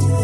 هنا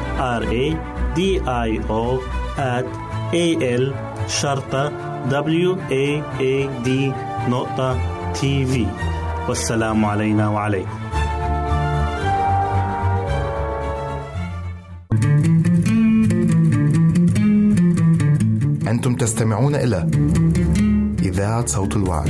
R A D I O A L شرطة W A A D نقطة تي في والسلام علينا وعليكم أنتم تستمعون إلى إذاعة صوت الوعد.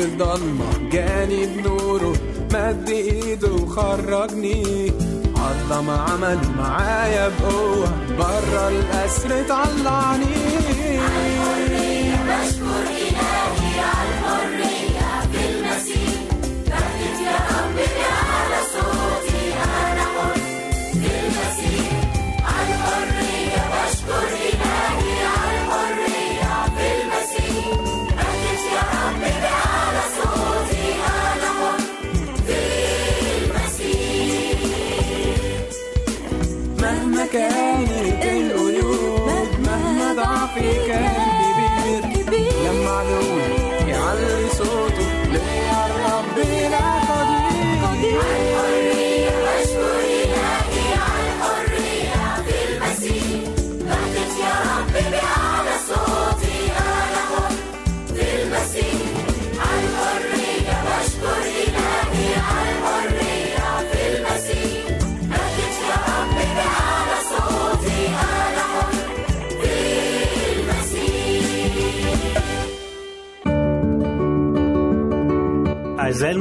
الضلمة جاني بنوره مد إيده وخرجني. عظم عمل معايا بقوة برا الأسر طلعني.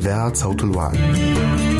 إذاعة صوت الوعد.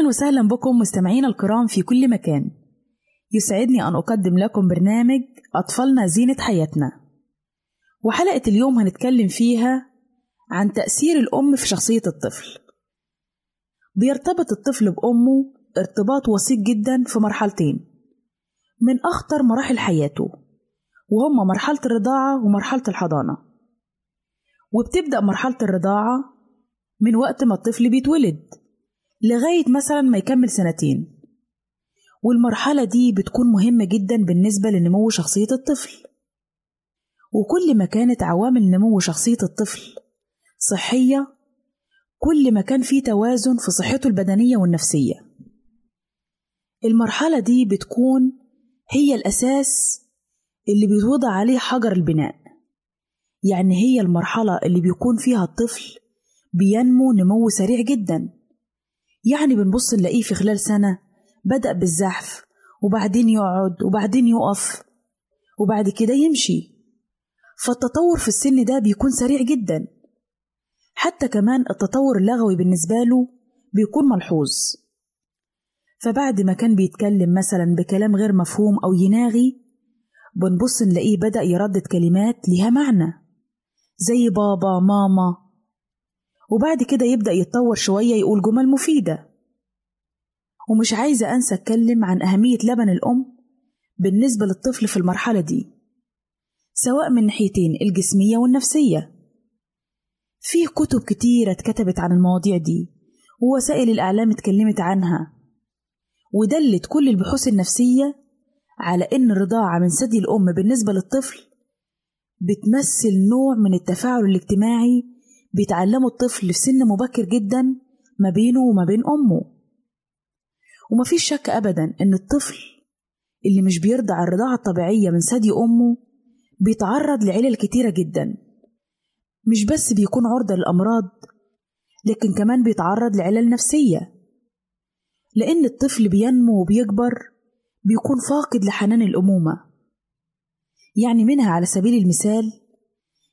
أهلا وسهلا بكم مستمعينا الكرام في كل مكان. يسعدني أن أقدم لكم برنامج أطفالنا زينة حياتنا. وحلقة اليوم هنتكلم فيها عن تأثير الأم في شخصية الطفل. بيرتبط الطفل بأمه ارتباط وثيق جدا في مرحلتين. من أخطر مراحل حياته وهما مرحلة الرضاعة ومرحلة الحضانة. وبتبدأ مرحلة الرضاعة من وقت ما الطفل بيتولد. لغاية مثلا ما يكمل سنتين. والمرحلة دي بتكون مهمة جدا بالنسبة لنمو شخصية الطفل. وكل ما كانت عوامل نمو شخصية الطفل صحية كل ما كان في توازن في صحته البدنية والنفسية. المرحلة دي بتكون هي الأساس اللي بيتوضع عليه حجر البناء. يعني هي المرحلة اللي بيكون فيها الطفل بينمو نمو سريع جدا. يعني بنبص نلاقيه في خلال سنة بدأ بالزحف وبعدين يقعد وبعدين يقف وبعد كده يمشي. فالتطور في السن ده بيكون سريع جدا. حتى كمان التطور اللغوي بالنسبة له بيكون ملحوظ. فبعد ما كان بيتكلم مثلا بكلام غير مفهوم أو يناغي بنبص نلاقيه بدأ يردد كلمات ليها معنى زي بابا ماما وبعد كده يبدأ يتطور شوية يقول جمل مفيدة. ومش عايزة أنسى أتكلم عن أهمية لبن الأم بالنسبة للطفل في المرحلة دي سواء من ناحيتين الجسمية والنفسية. فيه كتب كتيرة اتكتبت عن المواضيع دي ووسائل الإعلام اتكلمت عنها ودلت كل البحوث النفسية على إن الرضاعة من ثدي الأم بالنسبة للطفل بتمثل نوع من التفاعل الاجتماعي بيتعلمه الطفل في سن مبكر جدا ما بينه وما بين أمه. ومفيش شك أبدا إن الطفل اللي مش بيرضع الرضاعة الطبيعية من ثدي أمه بيتعرض لعلل كتيرة جدا. مش بس بيكون عرضة للأمراض لكن كمان بيتعرض لعلل نفسية. لأن الطفل بينمو وبيكبر بيكون فاقد لحنان الأمومة. يعني منها على سبيل المثال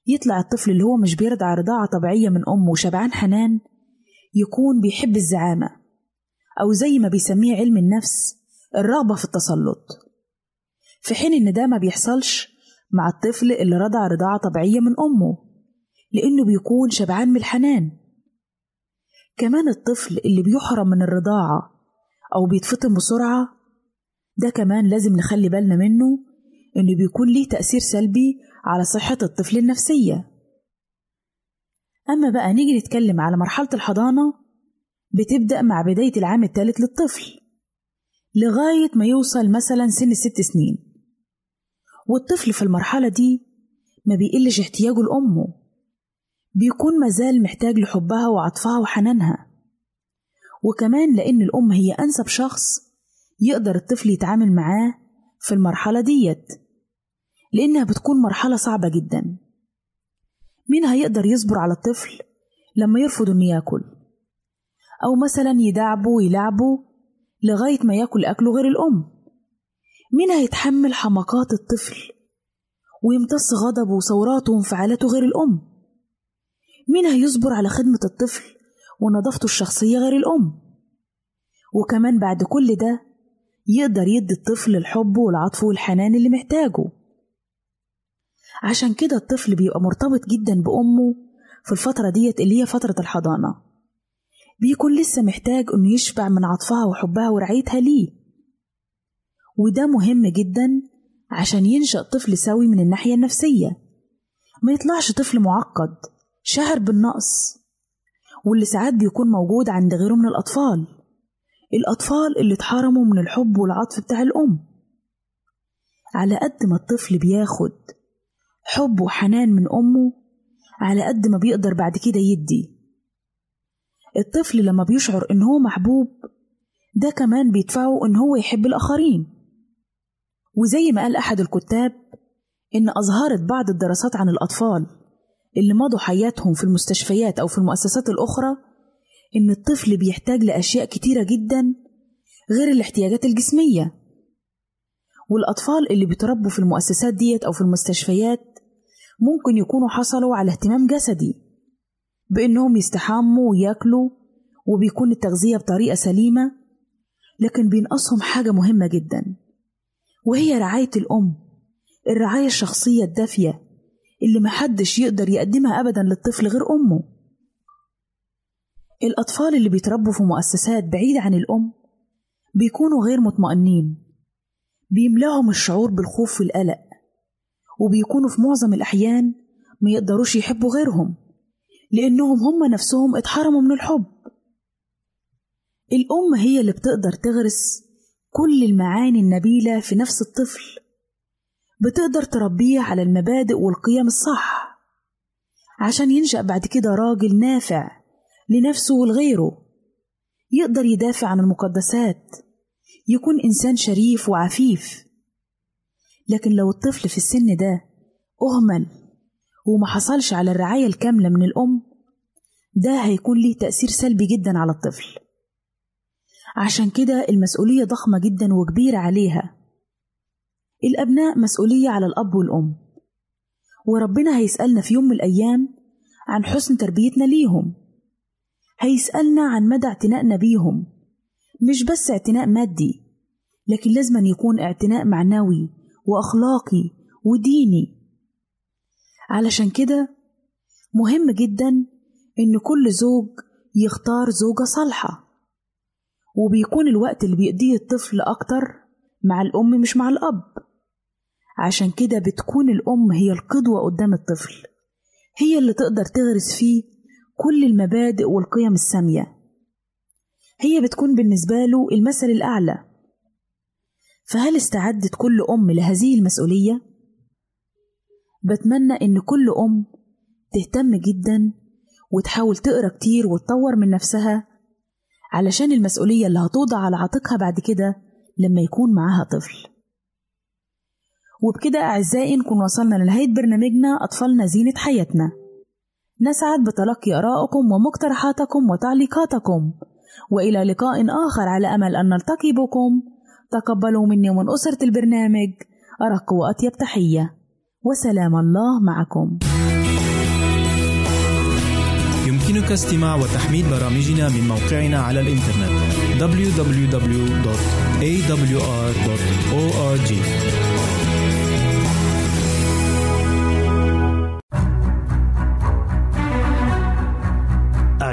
يطلع الطفل اللي هو مش بيرضع رضاعة طبيعية من أمه وشبعان حنان يكون بيحب الزعامة أو زي ما بيسميه علم النفس الرغبة في التسلط. في حين إن ده ما بيحصلش مع الطفل اللي رضع رضاعة طبيعية من أمه لأنه بيكون شبعان من الحنان. كمان الطفل اللي بيحرم من الرضاعة أو بيتفطم بسرعة ده كمان لازم نخلي بالنا منه إنه بيكون ليه تأثير سلبي على صحة الطفل النفسية. أما بقى نيجي نتكلم على مرحلة الحضانة بتبدأ مع بداية العام الثالث للطفل لغاية ما يوصل مثلا سن ست سنين. والطفل في المرحلة دي ما بيقلش احتياجه لأمه بيكون مازال محتاج لحبها وعطفها وحنانها. وكمان لأن الأم هي أنسب شخص يقدر الطفل يتعامل معاه في المرحلة ديت. لأنها بتكون مرحلة صعبة جدا. مين هيقدر يصبر على الطفل لما يرفض إنه ياكل؟ أو مثلا يدعبه ويلعبه لغاية ما ياكل أكله غير الأم. مين هيتحمل حماقات الطفل ويمتص غضبه وثوراته وانفعالاته غير الأم؟ مين هيصبر على خدمة الطفل ونظافته الشخصية غير الأم؟ وكمان بعد كل ده يقدر يدي الطفل الحب والعطف والحنان اللي محتاجه. عشان كده الطفل بيبقى مرتبط جدا بأمه في الفترة ديت اللي هي فترة الحضانة. بيكون لسه محتاج إنه يشبع من عطفها وحبها ورعايتها ليه. وده مهم جدا عشان ينشأ طفل سوي من الناحية النفسية. ما يطلعش طفل معقد شاعر بالنقص واللي ساعات بيكون موجود عند غيره من الأطفال. الأطفال اللي اتحرموا من الحب والعطف بتاع الأم. على قد ما الطفل بياخد حب وحنان من أمه على قد ما بيقدر بعد كده يدي. الطفل لما بيشعر إن هو محبوب ده كمان بيدفعه إن هو يحب الآخرين. وزي ما قال أحد الكتاب إن أظهرت بعض الدراسات عن الأطفال اللي مضوا حياتهم في المستشفيات أو في المؤسسات الأخرى إن الطفل بيحتاج لأشياء كتيرة جدا غير الاحتياجات الجسمية. والأطفال اللي بيتربوا في المؤسسات ديت أو في المستشفيات ممكن يكونوا حصلوا على اهتمام جسدي بإنهم يستحموا وياكلوا وبيكون التغذية بطريقة سليمة لكن بينقصهم حاجة مهمة جدا وهي رعاية الأم الرعاية الشخصية الدافية اللي محدش يقدر يقدمها أبدا للطفل غير أمه. الأطفال اللي بيتربوا في مؤسسات بعيدة عن الأم بيكونوا غير مطمئنين بيملأهم الشعور بالخوف والقلق. وبيكونوا في معظم الأحيان ما يقدروش يحبوا غيرهم لأنهم هم نفسهم اتحرموا من الحب. الأم هي اللي بتقدر تغرس كل المعاني النبيلة في نفس الطفل بتقدر تربيه على المبادئ والقيم الصح عشان ينشأ بعد كده راجل نافع لنفسه ولغيره. يقدر يدافع عن المقدسات يكون إنسان شريف وعفيف لكن لو الطفل في السن ده أهمل وما حصلش على الرعاية الكاملة من الأم ده هيكون ليه تأثير سلبي جدا على الطفل. عشان كده المسؤولية ضخمة جدا وكبيرة عليها. الأبناء مسؤولية على الأب والأم. وربنا هيسألنا في يوم من الأيام عن حسن تربيتنا ليهم. هيسألنا عن مدى اعتنائنا بيهم. مش بس اعتناء مادي لكن لازم يكون اعتناء معنوي. وأخلاقي وديني. علشان كده مهم جدا إن كل زوج يختار زوجة صالحة وبيكون الوقت اللي بيقضيه الطفل أكتر مع الأم مش مع الأب. عشان كده بتكون الأم هي القدوة قدام الطفل هي اللي تقدر تغرس فيه كل المبادئ والقيم السامية. هي بتكون بالنسبة له المثل الأعلى. فهل استعدت كل أم لهذه المسؤولية؟ بتمنى إن كل أم تهتم جدا وتحاول تقرأ كتير وتطور من نفسها علشان المسؤولية اللي هتوضع على عاتقها بعد كده لما يكون معاها طفل. وبكده أعزائي نكون وصلنا لنهاية برنامجنا أطفالنا زينة حياتنا. نسعد بتلقي آرائكم ومقترحاتكم وتعليقاتكم وإلى لقاء آخر على أمل أن نلتقي بكم. تقبلوا مني ومن أسرة البرنامج أرق وأطيب تحية. وسلام الله معكم. يمكنك استماع وتحميل برامجنا من موقعنا على الإنترنت www.awr.org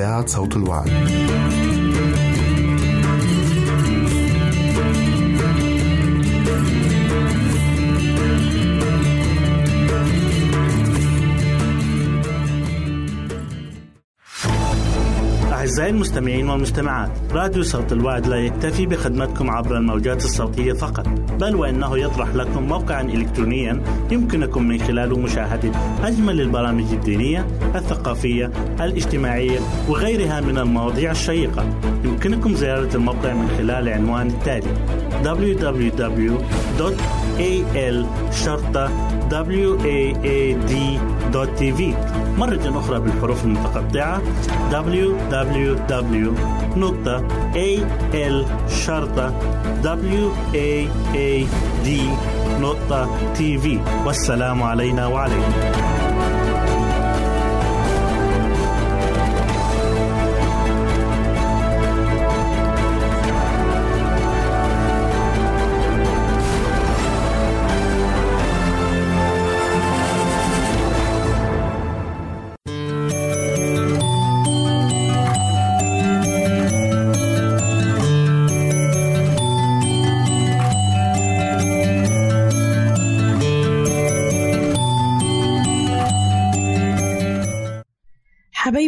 إذاعة صوت الوعد. أعزائي المستمعين والمستمعات راديو صوت الوعد لا يكتفي بخدمتكم عبر الموجات الصوتية فقط بل وإنه يطرح لكم موقعا إلكترونيا يمكنكم من خلاله مشاهدة أجمل البرامج الدينية الثقافية الاجتماعية وغيرها من المواضيع الشيقة. يمكنكم زيارة الموقع من خلال العنوان التالي www.al waad.tv مرة أخرى بالحروف المتقطعة www.al-waad.tv والسلام علينا وعليكم.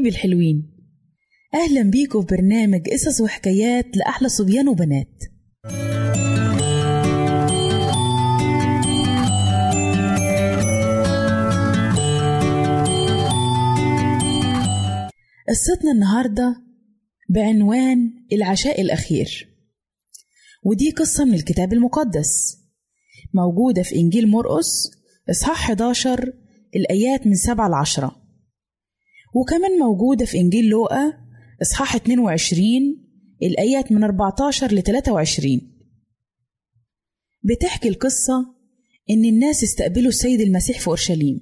حبايبي الحلوين. أهلا بيكم في برنامج قصص وحكايات لأحلى صبيان وبنات. قصتنا النهاردة بعنوان العشاء الأخير. ودي قصة من الكتاب المقدس موجودة في إنجيل مرقس إصحاح 11 الآيات من 7 ل 10 وكمان موجودة في إنجيل لوقا إصحاح 22 الآيات من 14 ل 23 بتحكي القصة إن الناس استقبلوا السيد المسيح في أورشليم.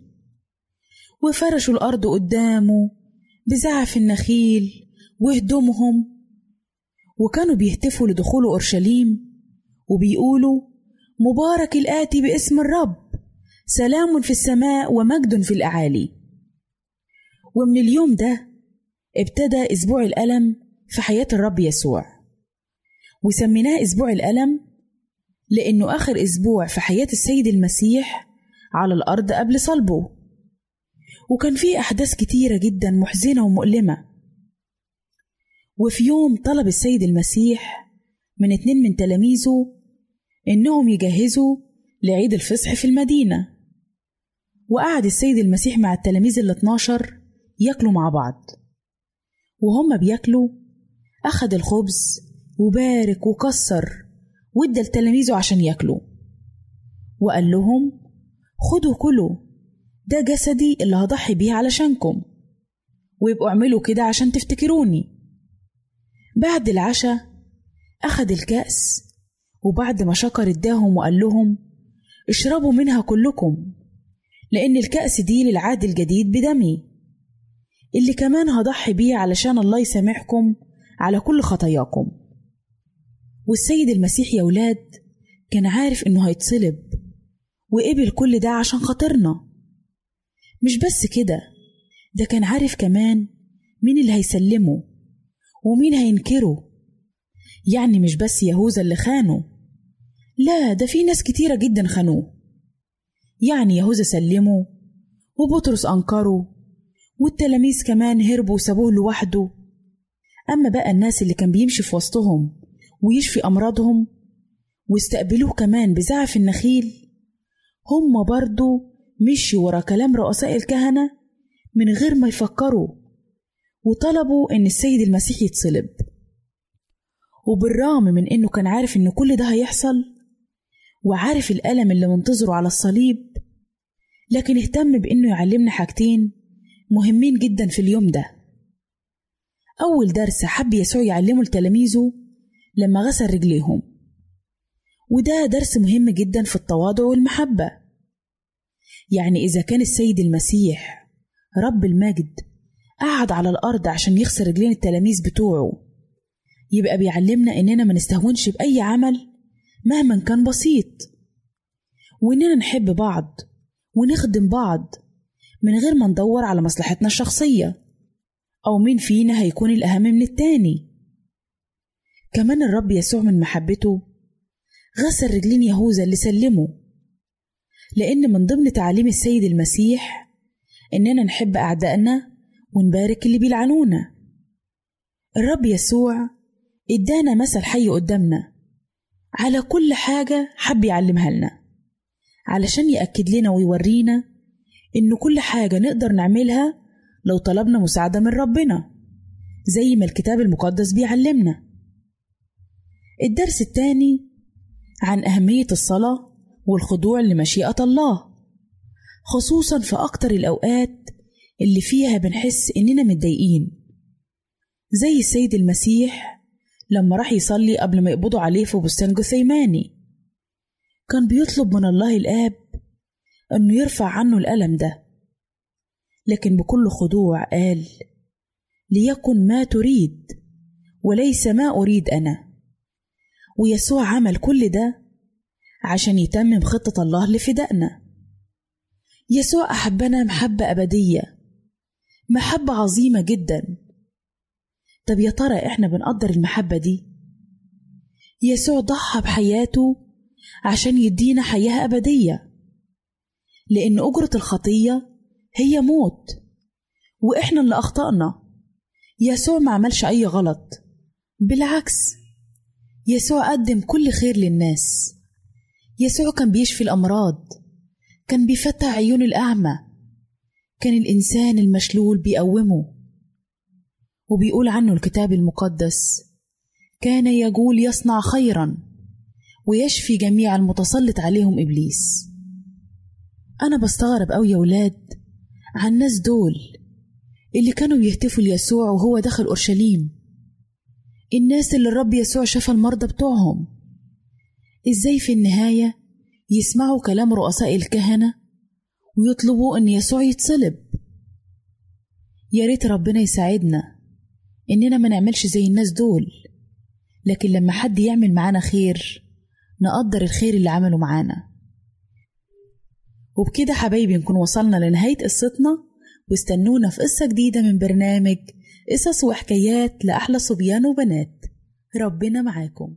وفرشوا الأرض قدامه بزعف النخيل وهدومهم. وكانوا بيهتفوا لدخول أورشليم وبيقولوا مبارك الآتي باسم الرب. سلام في السماء ومجد في الأعالي. ومن اليوم ده ابتدى أسبوع الألم في حياة الرب يسوع. وسميناه أسبوع الألم لأنه آخر أسبوع في حياة السيد المسيح على الأرض قبل صلبه. وكان فيه أحداث كتيرة جدا محزنة ومؤلمة. وفي يوم طلب السيد المسيح من اتنين من تلاميذه إنهم يجهزوا لعيد الفصح في المدينة. وقعد السيد المسيح مع التلاميذ ال 12 ياكلوا مع بعض. وهم بياكلوا أخد الخبز وبارك وكسر وادى لتلاميذه عشان ياكلوا. وقال لهم خدوا كلوا ده جسدي اللي هضحي بيه علشانكم. ويبقوا اعملوا كده عشان تفتكروني. بعد العشاء أخد الكأس وبعد ما شكر اداهم وقال لهم اشربوا منها كلكم لأن الكأس دي للعهد الجديد بدمي. اللي كمان هضحي بيه علشان الله يسامحكم على كل خطاياكم. والسيد المسيح يا ولاد كان عارف إنه هيتصلب وقبل كل ده عشان خاطرنا. مش بس كده ده كان عارف كمان مين اللي هيسلمه ومين هينكره. يعني مش بس يهوذا اللي خانه لا ده في ناس كتيرة جدا خانوه. يعني يهوذا سلمه وبطرس أنكره والتلاميذ كمان هربوا وسابوه لوحده. أما بقى الناس اللي كان بيمشي في وسطهم ويشفي أمراضهم واستقبلوه كمان بزعف النخيل هم برضو مشوا ورا كلام رؤساء الكهنة من غير ما يفكروا وطلبوا إن السيد المسيح يتصلب. وبالرغم من إنه كان عارف إن كل ده هيحصل وعارف الألم اللي منتظره على الصليب لكن اهتم بإنه يعلمنا حاجتين مهمين جدا في اليوم ده. أول درس حب يسوع يعلمه لتلاميذه لما غسل رجليهم. وده درس مهم جدا في التواضع والمحبة. يعني إذا كان السيد المسيح رب المجد قعد على الأرض عشان يغسل رجلين التلاميذ بتوعه يبقى بيعلمنا إننا ما نستهونش بأي عمل مهما كان بسيط. وإننا نحب بعض ونخدم بعض من غير ما ندور على مصلحتنا الشخصية. أو مين فينا هيكون الأهم من التاني. كمان الرب يسوع من محبته غسل رجلين يهوذا اللي سلمه. لأن من ضمن تعاليم السيد المسيح إننا نحب أعدائنا ونبارك اللي بيلعنونا. الرب يسوع إدانا مثل حي قدامنا. على كل حاجة حب يعلمها لنا. علشان يأكد لنا ويورينا إن كل حاجة نقدر نعملها لو طلبنا مساعدة من ربنا زي ما الكتاب المقدس بيعلمنا. الدرس الثاني عن أهمية الصلاة والخضوع لمشيئة الله خصوصا في أكتر الأوقات اللي فيها بنحس إننا متضايقين. زي السيد المسيح لما راح يصلي قبل ما يقبضوا عليه في بستان جثيماني. كان بيطلب من الله الآب إنه يرفع عنه الألم ده. لكن بكل خضوع قال ليكن ما تريد وليس ما أريد أنا. ويسوع عمل كل ده عشان يتمم خطة الله لفدائنا. يسوع أحبنا محبة أبدية محبة عظيمة جدا. طب يا ترى إحنا بنقدر المحبة دي؟ يسوع ضحى بحياته عشان يدينا حياة أبدية. لأن أجرة الخطية هي موت. وإحنا اللي أخطأنا. يسوع ما عملش أي غلط. بالعكس يسوع قدم كل خير للناس. يسوع كان بيشفي الأمراض. كان بيفتح عيون الأعمى. كان الإنسان المشلول بيقومه. وبيقول عنه الكتاب المقدس كان يقول يصنع خيرا ويشفي جميع المتسلط عليهم إبليس. أنا بستغرب أوي يا ولاد عن الناس دول اللي كانوا بيهتفوا ليسوع وهو دخل أورشليم. الناس اللي الرب يسوع شفى المرضى بتوعهم. إزاي في النهاية يسمعوا كلام رؤساء الكهنة ويطلبوا إن يسوع يتصلب؟ يا ريت ربنا يساعدنا إننا ما نعملش زي الناس دول لكن لما حد يعمل معانا خير نقدر الخير اللي عمله معانا. وبكده حبايبي نكون وصلنا لنهاية قصتنا واستنونا في قصة جديدة من برنامج قصص وحكايات لأحلى صبيان وبنات. ربنا معاكم.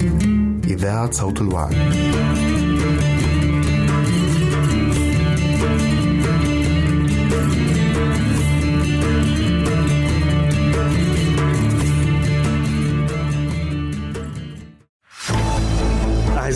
إذاعة صوت الوعي.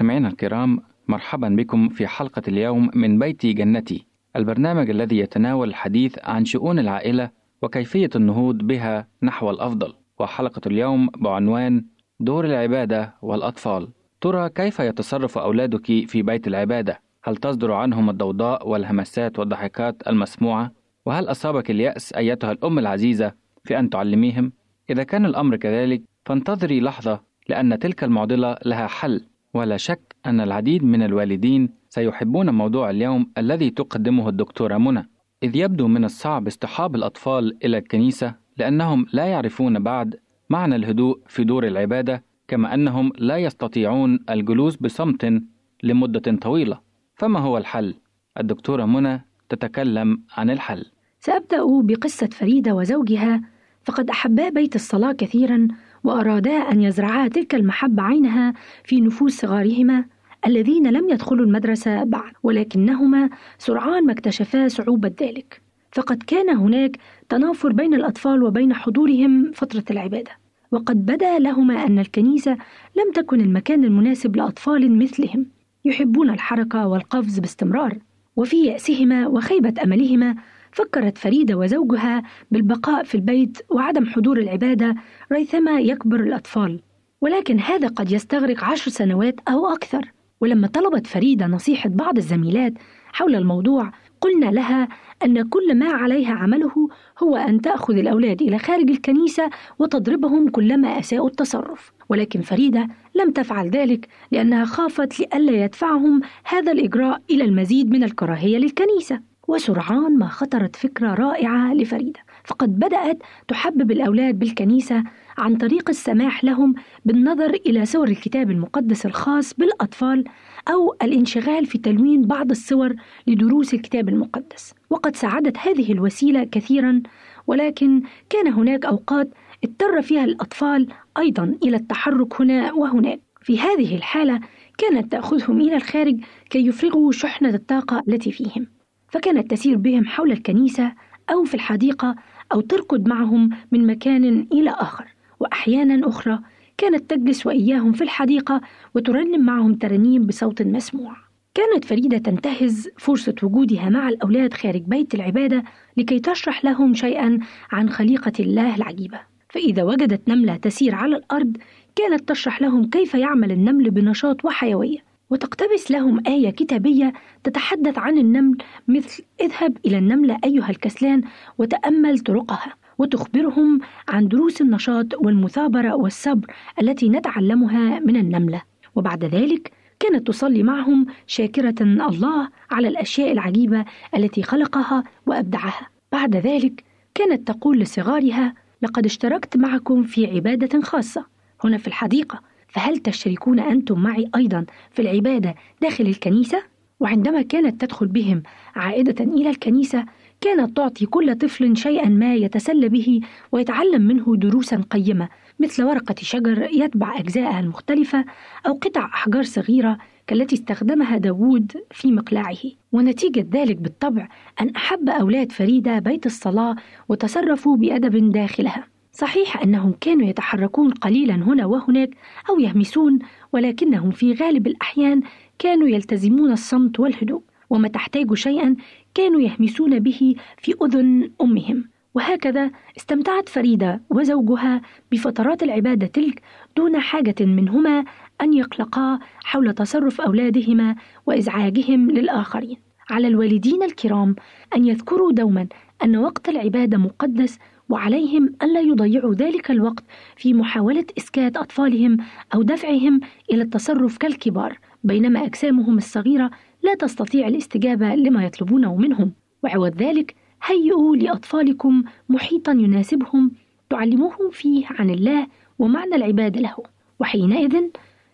مستمعينا الكرام مرحبا بكم في حلقة اليوم من بيتي جنتي البرنامج الذي يتناول الحديث عن شؤون العائلة وكيفية النهوض بها نحو الأفضل وحلقة اليوم بعنوان دور العبادة والأطفال ترى كيف يتصرف أولادك في بيت العبادة؟ هل تصدر عنهم الضوضاء والهمسات والضحكات المسموعة؟ وهل أصابك اليأس أيتها الأم العزيزة في أن تعلميهم؟ إذا كان الأمر كذلك فانتظري لحظة لأن تلك المعضلة لها حل ولا شك أن العديد من الوالدين سيحبون موضوع اليوم الذي تقدمه الدكتورة منى. إذ يبدو من الصعب اصطحاب الأطفال إلى الكنيسة لأنهم لا يعرفون بعد معنى الهدوء في دور العبادة كما أنهم لا يستطيعون الجلوس بصمت لمدة طويلة. فما هو الحل؟ الدكتورة منى تتكلم عن الحل. سأبدأ بقصة فريدة وزوجها فقد أحبا بيت الصلاة كثيرا وأرادا أن يزرعا تلك المحبة عينها في نفوس صغارهما الذين لم يدخلوا المدرسة بعد ولكنهما سرعان ما اكتشفا صعوبة ذلك. فقد كان هناك تنافر بين الأطفال وبين حضورهم فترة العبادة. وقد بدا لهما أن الكنيسة لم تكن المكان المناسب لأطفال مثلهم. يحبون الحركة والقفز باستمرار وفي يأسهما وخيبة أملهما فكرت فريدة وزوجها بالبقاء في البيت وعدم حضور العبادة ريثما يكبر الأطفال. ولكن هذا قد يستغرق عشر سنوات أو أكثر. ولما طلبت فريدة نصيحة بعض الزميلات حول الموضوع قلنا لها أن كل ما عليها عمله هو أن تأخذ الأولاد إلى خارج الكنيسة وتضربهم كلما أساءوا التصرف. ولكن فريدة لم تفعل ذلك لأنها خافت لئلا يدفعهم هذا الإجراء إلى المزيد من الكراهية للكنيسة. وسرعان ما خطرت فكرة رائعة لفريدة. فقد بدأت تحبب الأولاد بالكنيسة عن طريق السماح لهم بالنظر إلى صور الكتاب المقدس الخاص بالأطفال أو الانشغال في تلوين بعض الصور لدروس الكتاب المقدس. وقد ساعدت هذه الوسيلة كثيرا ولكن كان هناك أوقات اضطر فيها الأطفال أيضا إلى التحرك هنا وهناك. في هذه الحالة كانت تأخذهم إلى الخارج كي يفرغوا شحنة الطاقة التي فيهم. فكانت تسير بهم حول الكنيسة أو في الحديقة أو تركض معهم من مكان إلى آخر. وأحيانا أخرى كانت تجلس وإياهم في الحديقة وترنم معهم ترانيم بصوت مسموع. كانت فريدة تنتهز فرصة وجودها مع الأولاد خارج بيت العبادة لكي تشرح لهم شيئا عن خليقة الله العجيبة. فإذا وجدت نملة تسير على الأرض كانت تشرح لهم كيف يعمل النمل بنشاط وحيوية. وتقتبس لهم آية كتابية تتحدث عن النمل مثل اذهب إلى النملة أيها الكسلان وتأمل طرقها وتخبرهم عن دروس النشاط والمثابرة والصبر التي نتعلمها من النملة. وبعد ذلك كانت تصلي معهم شاكرة الله على الأشياء العجيبة التي خلقها وأبدعها. بعد ذلك كانت تقول لصغارها لقد اشتركت معكم في عبادة خاصة. هنا في الحديقة فهل تشتركون أنتم معي أيضا في العبادة داخل الكنيسة؟ وعندما كانت تدخل بهم عائدة إلى الكنيسة كانت تعطي كل طفل شيئا ما يتسلى به ويتعلم منه دروسا قيمة مثل ورقة شجر يتبع أجزائها المختلفة أو قطع أحجار صغيرة كالتي استخدمها داوود في مقلاعه ونتيجة ذلك بالطبع أن أحب أولاد فريدة بيت الصلاة وتصرفوا بأدب داخلها صحيح أنهم كانوا يتحركون قليلا هنا وهناك أو يهمسون ولكنهم في غالب الأحيان كانوا يلتزمون الصمت والهدوء وما تحتاج شيئا كانوا يهمسون به في أذن أمهم وهكذا استمتعت فريدة وزوجها بفترات العبادة تلك دون حاجة منهما أن يقلقا حول تصرف أولادهما وإزعاجهم للآخرين. على الوالدين الكرام أن يذكروا دوما أن وقت العبادة مقدس وعليهم ألا يضيعوا ذلك الوقت في محاولة إسكات أطفالهم أو دفعهم إلى التصرف كالكبار، بينما أجسامهم الصغيرة لا تستطيع الاستجابة لما يطلبونه منهم، وعوض ذلك هيئوا لأطفالكم محيطا يناسبهم تعلموهم فيه عن الله ومعنى العبادة له، وحينئذ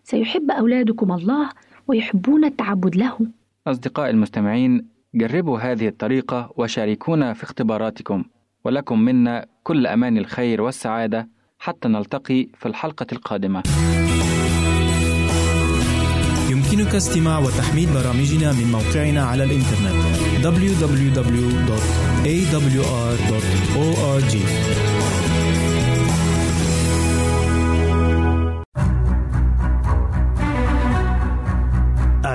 سيحب أولادكم الله ويحبون التعبد له. أصدقاء المستمعين جربوا هذه الطريقة وشاركونا في اختباراتكم. ولكم منا كل أمان الخير والسعادة حتى نلتقي في الحلقة القادمة. يمكنك استماع وتحميل برامجنا من موقعنا على الإنترنت www.awr.org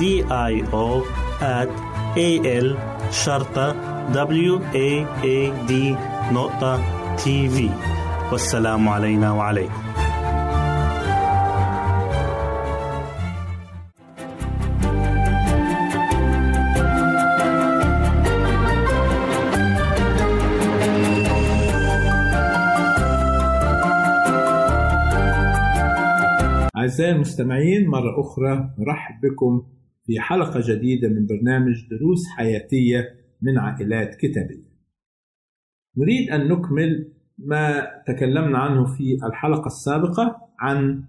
D I O at A L شرطة W A A D نقطة تي في والسلام علينا وعليكم. أعزائي المستمعين مرة أخرى نرحب بكم في حلقة جديدة من برنامج دروس حياتية من عائلات كتابية. نريد أن نكمل ما تكلمنا عنه في الحلقة السابقة عن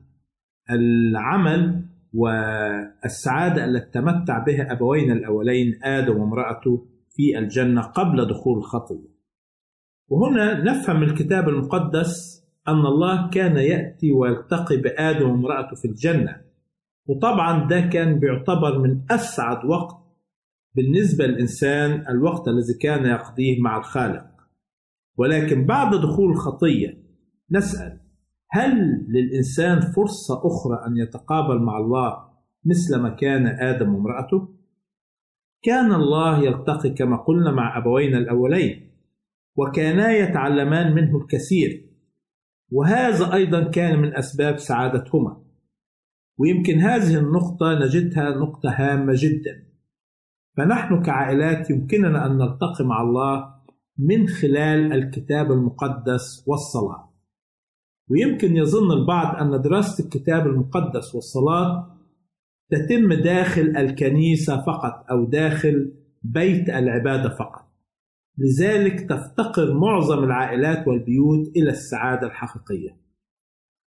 العمل والسعادة التي تمتع بها أبوينا الأولين آدم وامرأته في الجنة قبل دخول الخطية. وهنا نفهم الكتاب المقدس أن الله كان يأتي ويلتقي بآدم وامرأته في الجنة وطبعا ده كان بيعتبر من أسعد وقت بالنسبة للإنسان الوقت الذي كان يقضيه مع الخالق ولكن بعد دخول الخطية نسأل هل للإنسان فرصة أخرى أن يتقابل مع الله مثل ما كان آدم وامرأته؟ كان الله يلتقي كما قلنا مع أبوينا الأولين وكانا يتعلمان منه الكثير وهذا أيضا كان من أسباب سعادتهما ويمكن هذه النقطة نجدها نقطة هامة جدا. فنحن كعائلات يمكننا أن نلتقي مع الله من خلال الكتاب المقدس والصلاة. ويمكن يظن البعض أن دراسة الكتاب المقدس والصلاة تتم داخل الكنيسة فقط أو داخل بيت العبادة فقط. لذلك تفتقر معظم العائلات والبيوت إلى السعادة الحقيقية.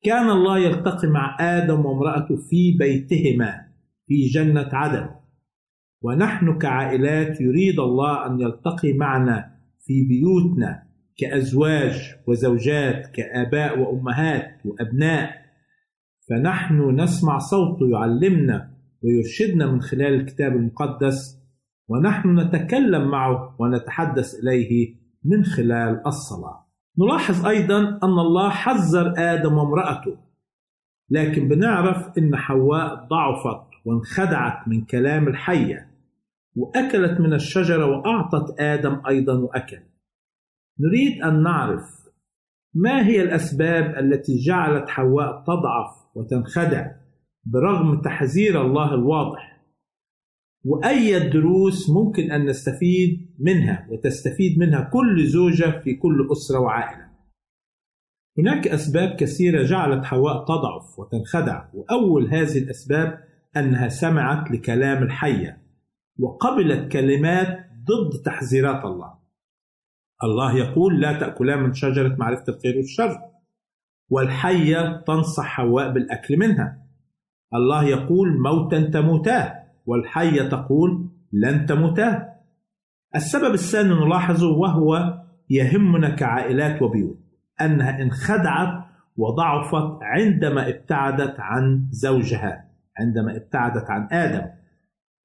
كان الله يلتقي مع آدم وامرأته في بيتهما في جنة عدن، ونحن كعائلات يريد الله أن يلتقي معنا في بيوتنا كأزواج وزوجات كآباء وأمهات وأبناء، فنحن نسمع صوته يعلمنا ويرشدنا من خلال الكتاب المقدس ونحن نتكلم معه ونتحدث إليه من خلال الصلاة. نلاحظ أيضا أن الله حذر آدم وامرأته لكن بنعرف إن حواء ضعفت وانخدعت من كلام الحية وأكلت من الشجرة وأعطت آدم أيضا واكل. نريد أن نعرف ما هي الأسباب التي جعلت حواء تضعف وتنخدع برغم تحذير الله الواضح وأي دروس ممكن أن نستفيد منها وتستفيد منها كل زوجة في كل أسرة وعائلة. هناك أسباب كثيرة جعلت حواء تضعف وتنخدع وأول هذه الأسباب أنها سمعت لكلام الحية وقبلت كلمات ضد تحذيرات الله. الله يقول لا تأكلا من شجرة معرفة الخير والشر. والحية تنصح حواء بالأكل منها. الله يقول موتا تموتا والحية تقول لن تموتا. السبب الثاني نلاحظه وهو يهمنا كعائلات وبيوت أنها انخدعت وضعفت عندما ابتعدت عن زوجها عندما ابتعدت عن آدم.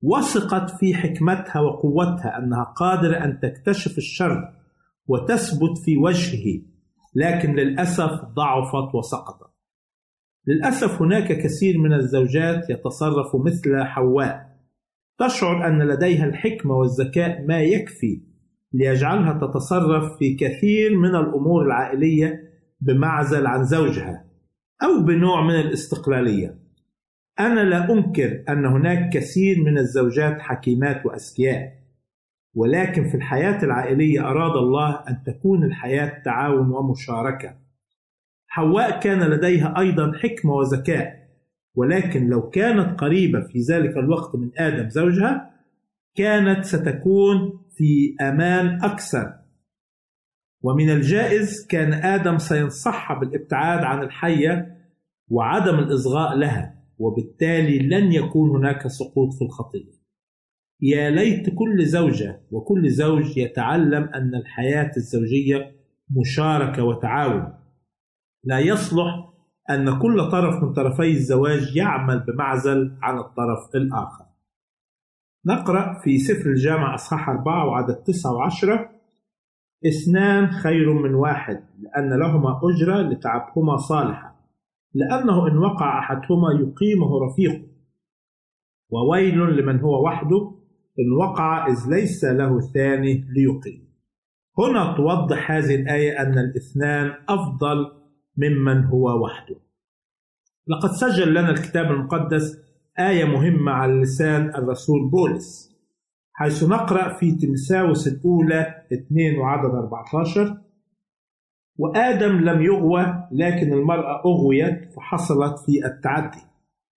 وثقت في حكمتها وقوتها أنها قادرة أن تكتشف الشر وتثبت في وجهه لكن للأسف ضعفت وسقطت. للأسف هناك كثير من الزوجات يتصرف مثل حواء. تشعر أن لديها الحكمة والذكاء ما يكفي ليجعلها تتصرف في كثير من الأمور العائلية بمعزل عن زوجها أو بنوع من الاستقلالية. أنا لا أنكر أن هناك كثير من الزوجات حكيمات وأذكياء، ولكن في الحياة العائلية أراد الله أن تكون الحياة تعاون ومشاركة. حواء كان لديها أيضا حكمة وذكاء، ولكن لو كانت قريبة في ذلك الوقت من آدم زوجها كانت ستكون في أمان أكثر. ومن الجائز كان آدم سينصحها بالابتعاد عن الحية وعدم الإصغاء لها وبالتالي لن يكون هناك سقوط في الخطية. يا ليت كل زوجة وكل زوج يتعلم أن الحياة الزوجية مشاركة وتعاون. لا يصلح أن كل طرف من طرفي الزواج يعمل بمعزل عن الطرف الآخر. نقرأ في سفر الجامع أصحاح أربعة وعدد تسعة وعشرة. اثنان خير من واحد لأن لهما أجرة لتعبهما صالحة لأنه إن وقع أحدهما يقيمه رفيقه. وويل لمن هو وحده إن وقع إذ ليس له ثاني ليقيم. هنا توضح هذه الآية أن الاثنان أفضل ممن هو وحده. لقد سجل لنا الكتاب المقدس آية مهمة على لسان الرسول بولس حيث نقرأ في تمساوس الأولى 2 وعدد 14 وآدم لم يغوى لكن المرأة أغويت فحصلت في التعدي.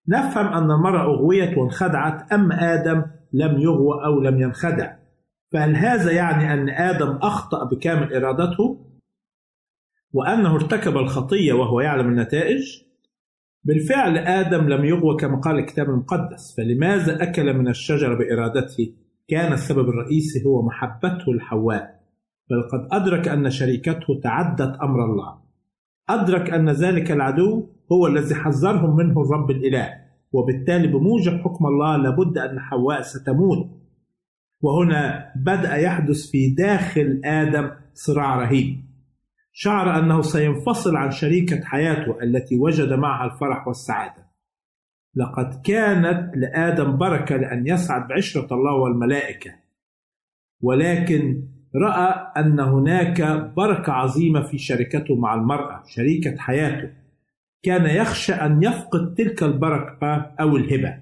نفهم أن المرأة أغويت وانخدعت أما آدم لم يغوى أو لم ينخدع. فهل هذا يعني أن آدم أخطأ بكامل إرادته؟ وأنه ارتكب الخطية وهو يعلم النتائج بالفعل آدم لم يغوى كما قال الكتاب المقدس فلماذا أكل من الشجرة بإرادته؟ كان السبب الرئيسي هو محبته لحواء بل قد أدرك أن شريكته تعدت أمر الله. أدرك أن ذلك العدو هو الذي حذرهم منه الرب الإله وبالتالي بموجب حكم الله لابد أن حواء ستموت. وهنا بدأ يحدث في داخل آدم صراع رهيب. شعر أنه سينفصل عن شريكة حياته التي وجد معها الفرح والسعادة. لقد كانت لآدم بركة لأن يسعد بعشرة الله والملائكة. ولكن رأى أن هناك بركة عظيمة في شركته مع المرأة شريكة حياته. كان يخشى أن يفقد تلك البركة أو الهبة.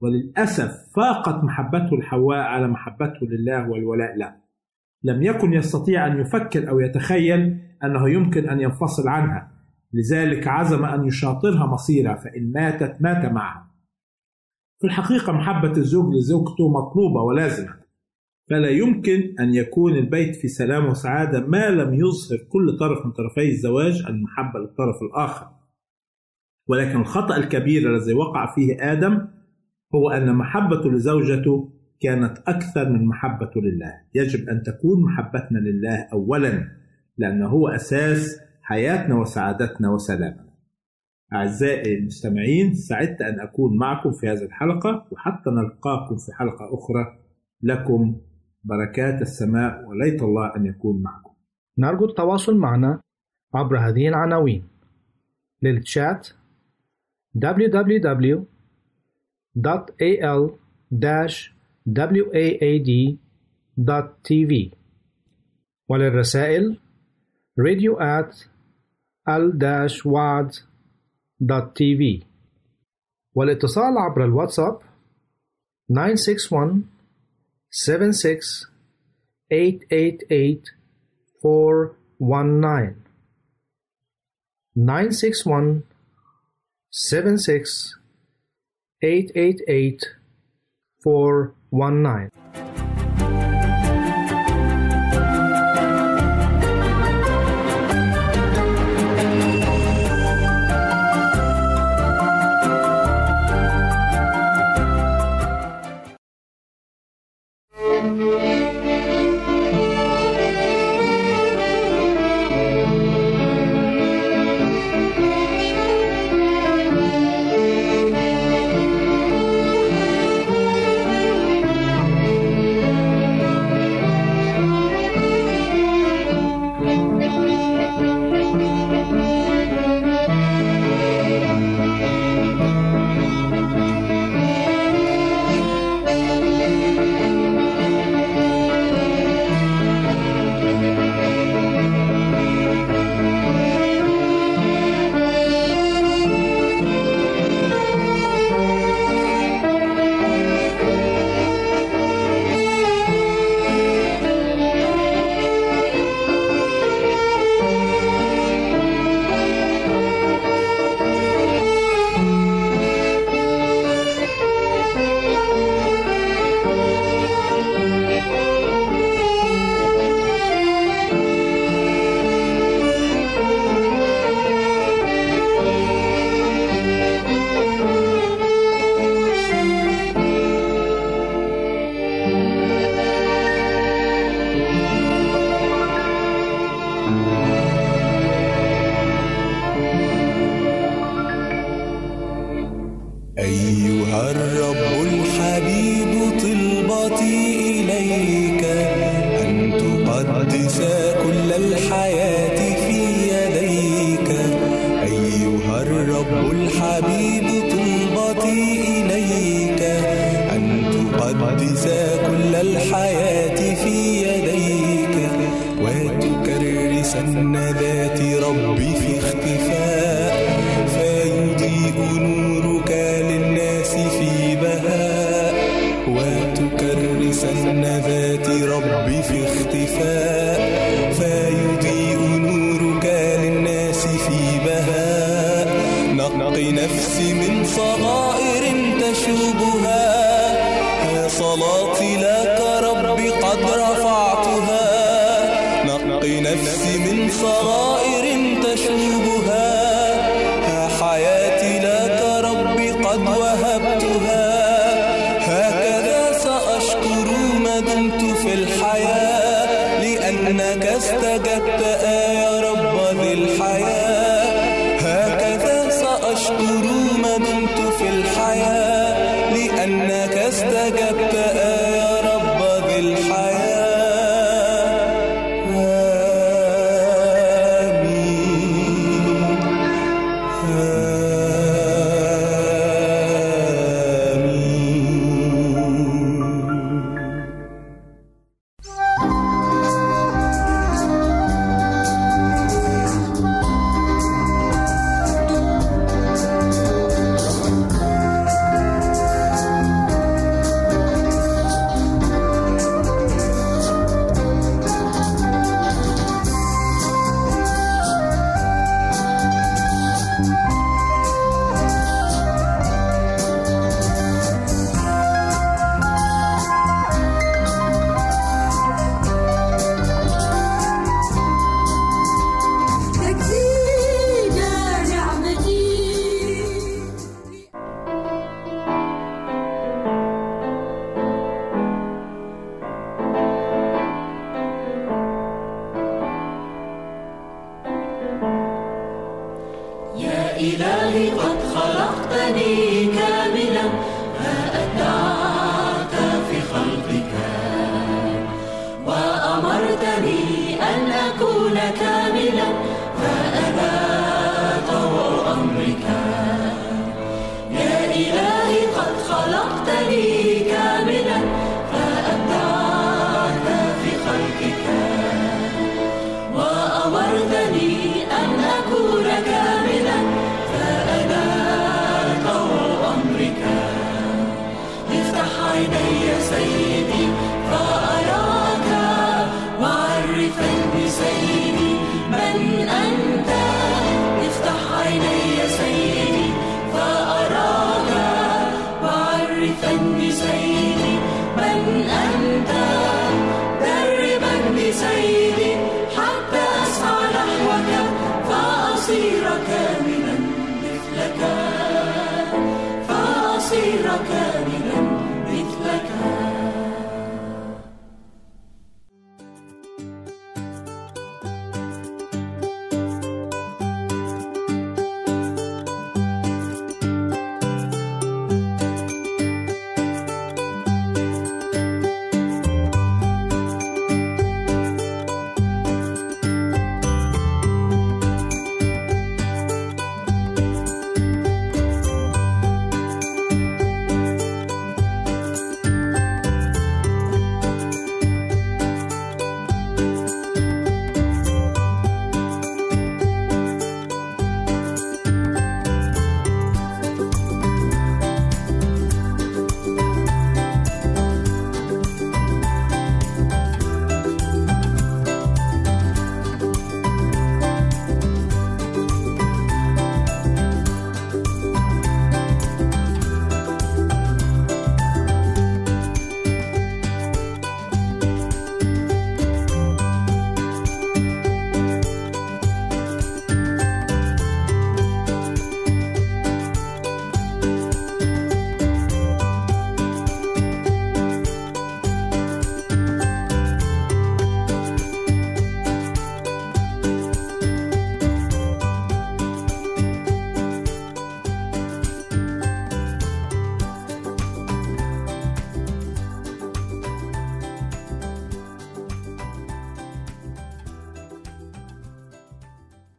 وللأسف فاقت محبته لحواء على محبته لله والولاء له. لم يكن يستطيع أن يفكر أو يتخيل أنه يمكن أن ينفصل عنها. لذلك عزم أن يشاطرها مصيرها فإن ماتت مات معها. في الحقيقة محبة الزوج لزوجته مطلوبة ولازمة. فلا يمكن أن يكون البيت في سلام وسعادة ما لم يظهر كل طرف من طرفي الزواج المحبة للطرف الآخر. ولكن الخطأ الكبير الذي وقع فيه آدم هو أن محبته لزوجته كانت أكثر من محبته لله. يجب أن تكون محبتنا لله أولا. لأنه هو أساس حياتنا وسعادتنا وسلامنا. أعزائي المستمعين سعدت أن أكون معكم في هذه الحلقة وحتى نلقاكم في حلقة أخرى. لكم بركات السماء وليت الله أن يكون معكم. نرجو التواصل معنا عبر هذه العناوين. للتشات www.al-waad.tv وللرسائل radio at al-wad.tv والاتصال عبر الواتساب 961 76 888 419 961 76 888 419